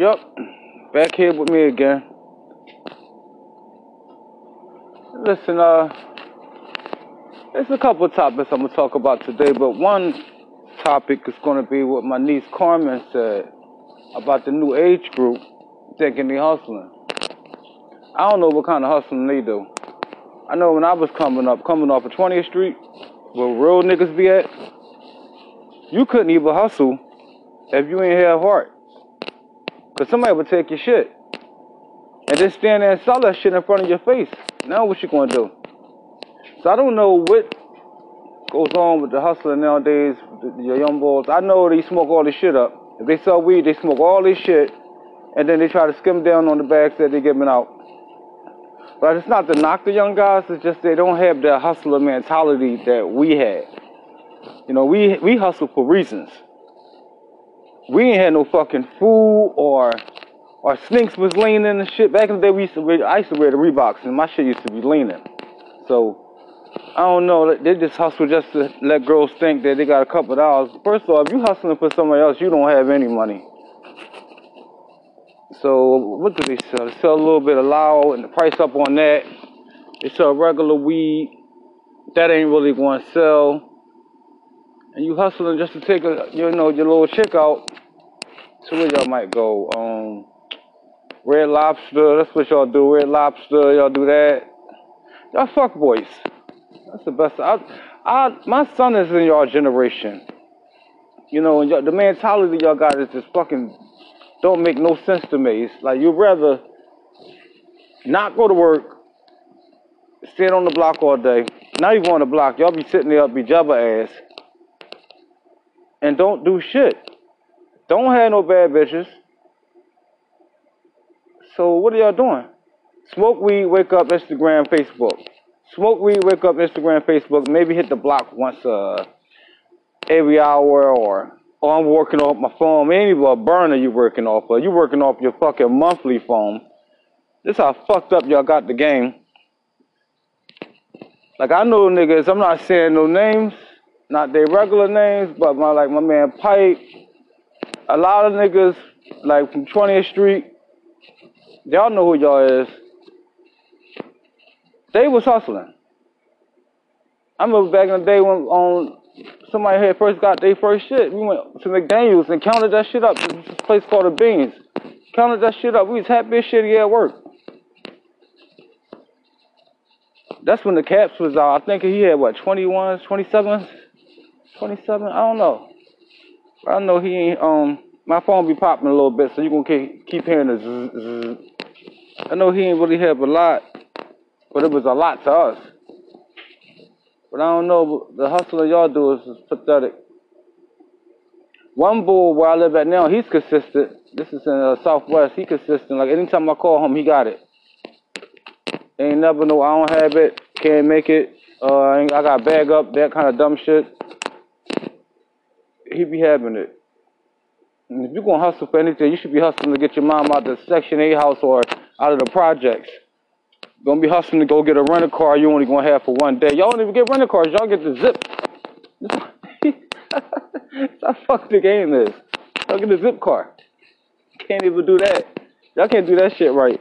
Yep, back here with me again. Listen, uh, there's a couple of topics I'm gonna talk about today, but one topic is gonna be what my niece Carmen said about the new age group thinking they hustling. I don't know what kind of hustling they do. I know when I was coming up, coming off of 20th Street, where real niggas be at, you couldn't even hustle if you ain't have heart. Cause somebody would take your shit. And then stand there and sell that shit in front of your face. Now what you gonna do? So I don't know what goes on with the hustling nowadays, your young boys. I know they smoke all this shit up. If they sell weed, they smoke all this shit, and then they try to skim down on the bags that they're giving out. But it's not to knock the young guys, it's just they don't have the hustler mentality that we had. You know, we we hustle for reasons. We ain't had no fucking food or or slinks was leaning and shit. Back in the day, we used to wear, I used to wear the Reeboks, and my shit used to be leaning. So I don't know. They just hustle just to let girls think that they got a couple dollars. First of all, if you hustling for somebody else, you don't have any money. So what do they sell? They sell a little bit of lao and the price up on that. They sell regular weed. That ain't really going to sell. And you hustling just to take a, you know, your little chick out. Where y'all might go? Um, Red Lobster. That's what y'all do. Red Lobster. Y'all do that. Y'all fuck boys. That's the best. I, I, my son is in y'all generation. You know, and the mentality y'all got is just fucking don't make no sense to me. It's like you'd rather not go to work, sit on the block all day. Now you go on the block, y'all be sitting there, be jabba ass, and don't do shit. Don't have no bad bitches. So what are y'all doing? Smoke weed, wake up, Instagram, Facebook. Smoke weed, wake up, Instagram, Facebook. Maybe hit the block once uh, every hour or or I'm working off my phone. Maybe a burner you working off of. You working off your fucking monthly phone. This how fucked up y'all got the game. Like I know niggas, I'm not saying no names, not their regular names, but my like my man Pipe, a lot of niggas like from 20th Street, y'all know who y'all is. They was hustling. I remember back in the day when on somebody had first got their first shit. We went to McDaniels and counted that shit up. This place called the Beans. Counted that shit up. We was happy as shit here at work. That's when the caps was out. I think he had what 21, 27, 27. I don't know. I know he ain't. Um, my phone be popping a little bit, so you gonna keep, keep hearing the zzz, zzz. I know he ain't really have a lot, but it was a lot to us. But I don't know, the hustle of y'all do is, is pathetic. One bull where I live at now, he's consistent. This is in the uh, Southwest. He consistent. Like anytime I call him, he got it. Ain't never know I don't have it, can't make it. Uh, I got bag up, that kind of dumb shit. He be having it. And if you're gonna hustle for anything, you should be hustling to get your mom out of the Section 8 house or out of the projects. Gonna be hustling to go get a rental car you only gonna have for one day. Y'all don't even get rental cars, y'all get the zip. That's how fuck the game is. Y'all get a zip car. Can't even do that. Y'all can't do that shit right.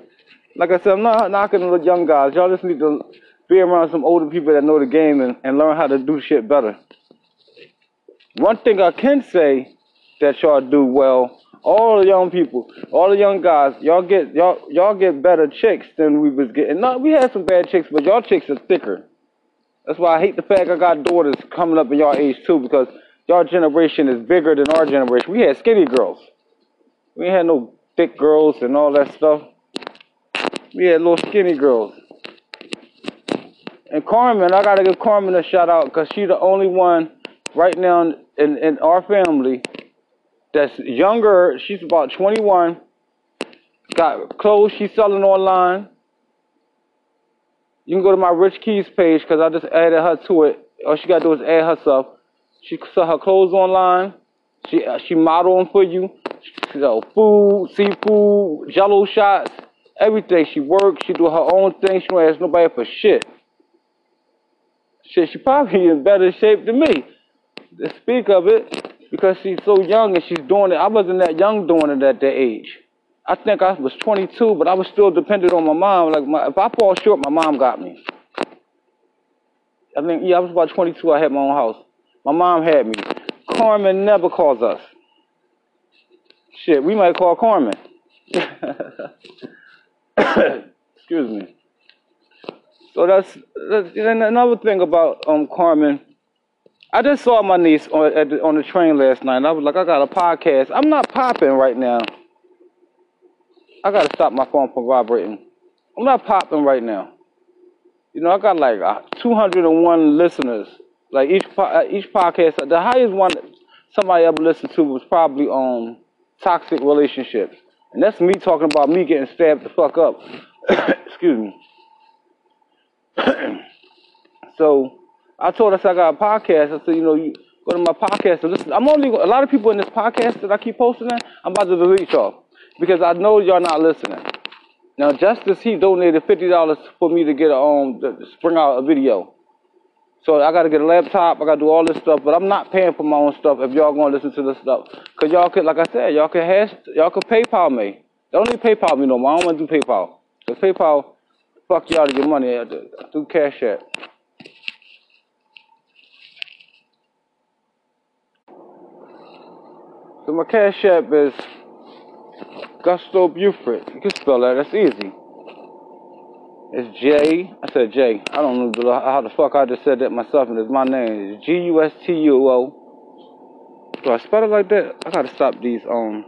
Like I said, I'm not knocking the young guys. Y'all just need to be around some older people that know the game and, and learn how to do shit better. One thing I can say that y'all do well all the young people, all the young guys, y'all get y'all y'all get better chicks than we was getting. No, we had some bad chicks, but y'all chicks are thicker. That's why I hate the fact I got daughters coming up in y'all age too, because y'all generation is bigger than our generation. We had skinny girls. We had no thick girls and all that stuff. We had little skinny girls. And Carmen, I gotta give Carmen a shout out because she's the only one right now in, in our family that's younger. She's about 21. Got clothes she's selling online. You can go to my Rich Keys page because I just added her to it. All she got to do is add herself. She sell her clothes online. She she modeling for you. She sell food, seafood, jello shots, everything. She works. She do her own thing. She don't ask nobody for shit. Shit, she probably in better shape than me. Speak of it, because she's so young and she's doing it. I wasn't that young doing it at that age. I think I was 22, but I was still dependent on my mom. Like, my, if I fall short, my mom got me. I think, yeah, I was about 22. I had my own house. My mom had me. Carmen never calls us. Shit, we might call Carmen. Excuse me. So that's, that's another thing about um Carmen. I just saw my niece on the, on the train last night. And I was like, I got a podcast. I'm not popping right now. I gotta stop my phone from vibrating. I'm not popping right now. You know, I got like uh, 201 listeners. Like each uh, each podcast, the highest one somebody ever listened to was probably on toxic relationships, and that's me talking about me getting stabbed the fuck up. Excuse me. so I told us I got a podcast. I said, you know, you go to my podcast and listen. I'm only a lot of people in this podcast that I keep posting. In, I'm about to delete y'all because I know y'all not listening. Now, Justice he donated fifty dollars for me to get a um out a video. So I got to get a laptop. I got to do all this stuff, but I'm not paying for my own stuff. If y'all gonna listen to this stuff, cause y'all could, like I said, y'all can hash, y'all could PayPal me. Don't need PayPal me no more. I don't want to do PayPal. Cause PayPal, fuck y'all to get money. Do Cash App. So my Cash App is Gusto Beauford. You can spell that. That's easy. It's J. I said J. I don't know how the fuck I just said that myself, and it's my name. It's G U S T U O. Do I spell it like that? I gotta stop these um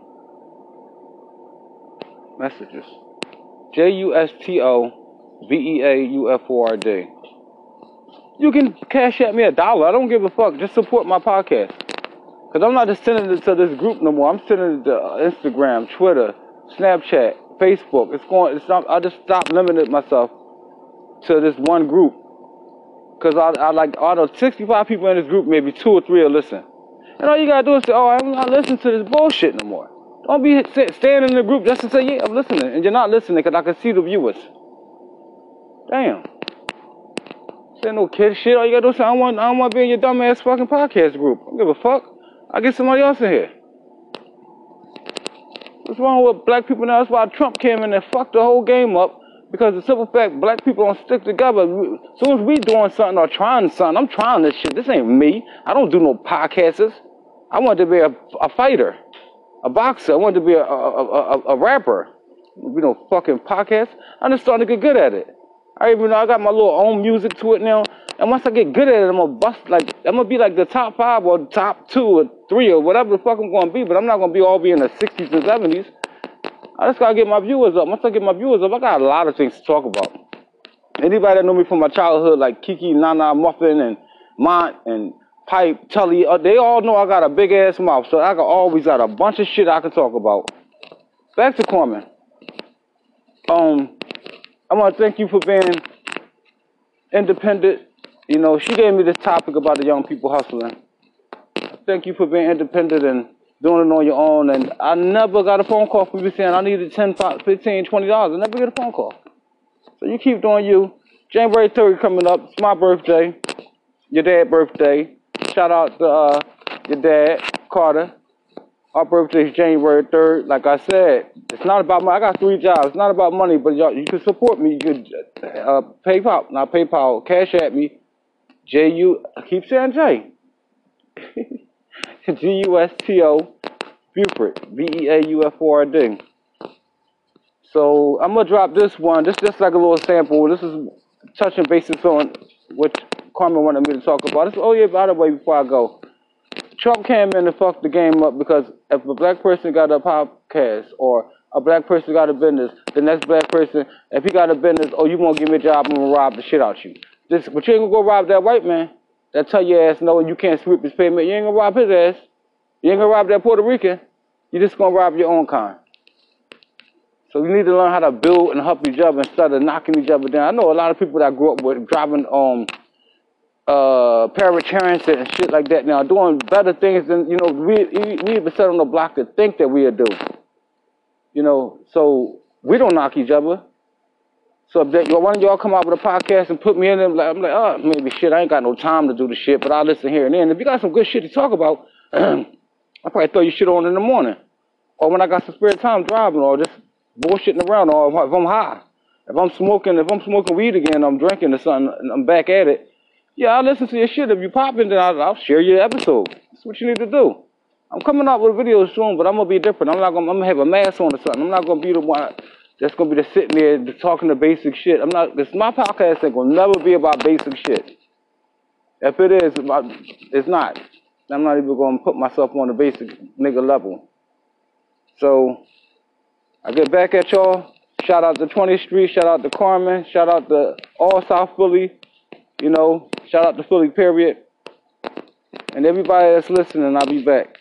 messages. J U S T O V E A U F O R D. You can cash at me a dollar. I don't give a fuck. Just support my podcast. Cause I'm not just sending it to this group no more. I'm sending it to uh, Instagram, Twitter, Snapchat, Facebook. It's going. It's not. I just stopped limiting myself to this one group. Cause I, I like out of 65 people in this group, maybe two or three will listen. And all you gotta do is say, "Oh, I'm not listening to this bullshit no more." Don't be staying in the group just to say, "Yeah, I'm listening," and you're not listening because I can see the viewers. Damn. Say no kid shit. All you gotta do is say, "I want, I don't want to be in your dumbass fucking podcast group." I don't give a fuck. I get somebody else in here. What's wrong with black people now? That's why Trump came in and fucked the whole game up. Because the simple fact, black people don't stick together. As soon as we doing something or trying something, I'm trying this shit. This ain't me. I don't do no podcasts. I want to be a, a fighter, a boxer. I want to be a, a, a, a rapper. You know, fucking podcast. I'm just starting to get good at it. I even know I got my little own music to it now. And once I get good at it, I'm gonna bust like I'm gonna be like the top five or top two three or whatever the fuck I'm gonna be. But I'm not gonna be all be in the 60s and 70s. I just gotta get my viewers up. Once I get my viewers up, I got a lot of things to talk about. Anybody that know me from my childhood, like Kiki, Nana, Muffin, and Mont, and Pipe, Tully, uh, they all know I got a big ass mouth, so I got always got a bunch of shit I can talk about. Back to Carmen. Um, I want to thank you for being independent you know, she gave me this topic about the young people hustling. Thank you for being independent and doing it on your own. And I never got a phone call from you saying I needed 10, 15, 20 dollars. I never get a phone call. So you keep doing you. January 3rd coming up. It's my birthday. Your dad's birthday. Shout out to uh, your dad, Carter. Our birthday is January 3rd. Like I said, it's not about money. I got three jobs. It's not about money, but y'all, you can support me. You can uh, PayPal, not PayPal, cash at me J U. Keep saying J. G U S T O Beauford. B E A U F O R D. So I'm gonna drop this one. This just like a little sample. This is touching bases on what Carmen wanted me to talk about. This, oh yeah, by the way, before I go, Trump came in and fucked the game up because if a black person got a podcast or a black person got a business, the next black person, if he got a business, oh you won't give me a job, I'm gonna rob the shit out you. This, but you ain't gonna go rob that white man that tell your ass no you can't sweep his payment. You ain't gonna rob his ass. You ain't gonna rob that Puerto Rican. You just gonna rob your own kind. So you need to learn how to build and help each other instead of knocking each other down. I know a lot of people that grew up with driving um uh paratransit and shit like that now, doing better things than you know we we even set on the block to think that we are doing. You know, so we don't knock each other. So one of y'all come out with a podcast and put me in it, I'm like, I'm like, oh, maybe shit, I ain't got no time to do the shit, but I'll listen here and then. If you got some good shit to talk about, I'll probably throw your shit on in the morning. Or when I got some spare time driving, or just bullshitting around, or if I'm high. If I'm smoking, if I'm smoking weed again, I'm drinking or something, and I'm back at it. Yeah, I'll listen to your shit. If you popping, then I'll, I'll share your episode. That's what you need to do. I'm coming out with a video soon, but I'm gonna be different. I'm not gonna, I'm gonna have a mask on or something. I'm not gonna be the one that's gonna be the sitting there talking the basic shit. I'm not. This my podcast ain't gonna never be about basic shit. If it is, it's not. I'm not even gonna put myself on the basic nigga level. So I get back at y'all. Shout out to 20th Street. Shout out to Carmen. Shout out to all South Philly. You know, shout out to Philly, period. And everybody that's listening, I'll be back.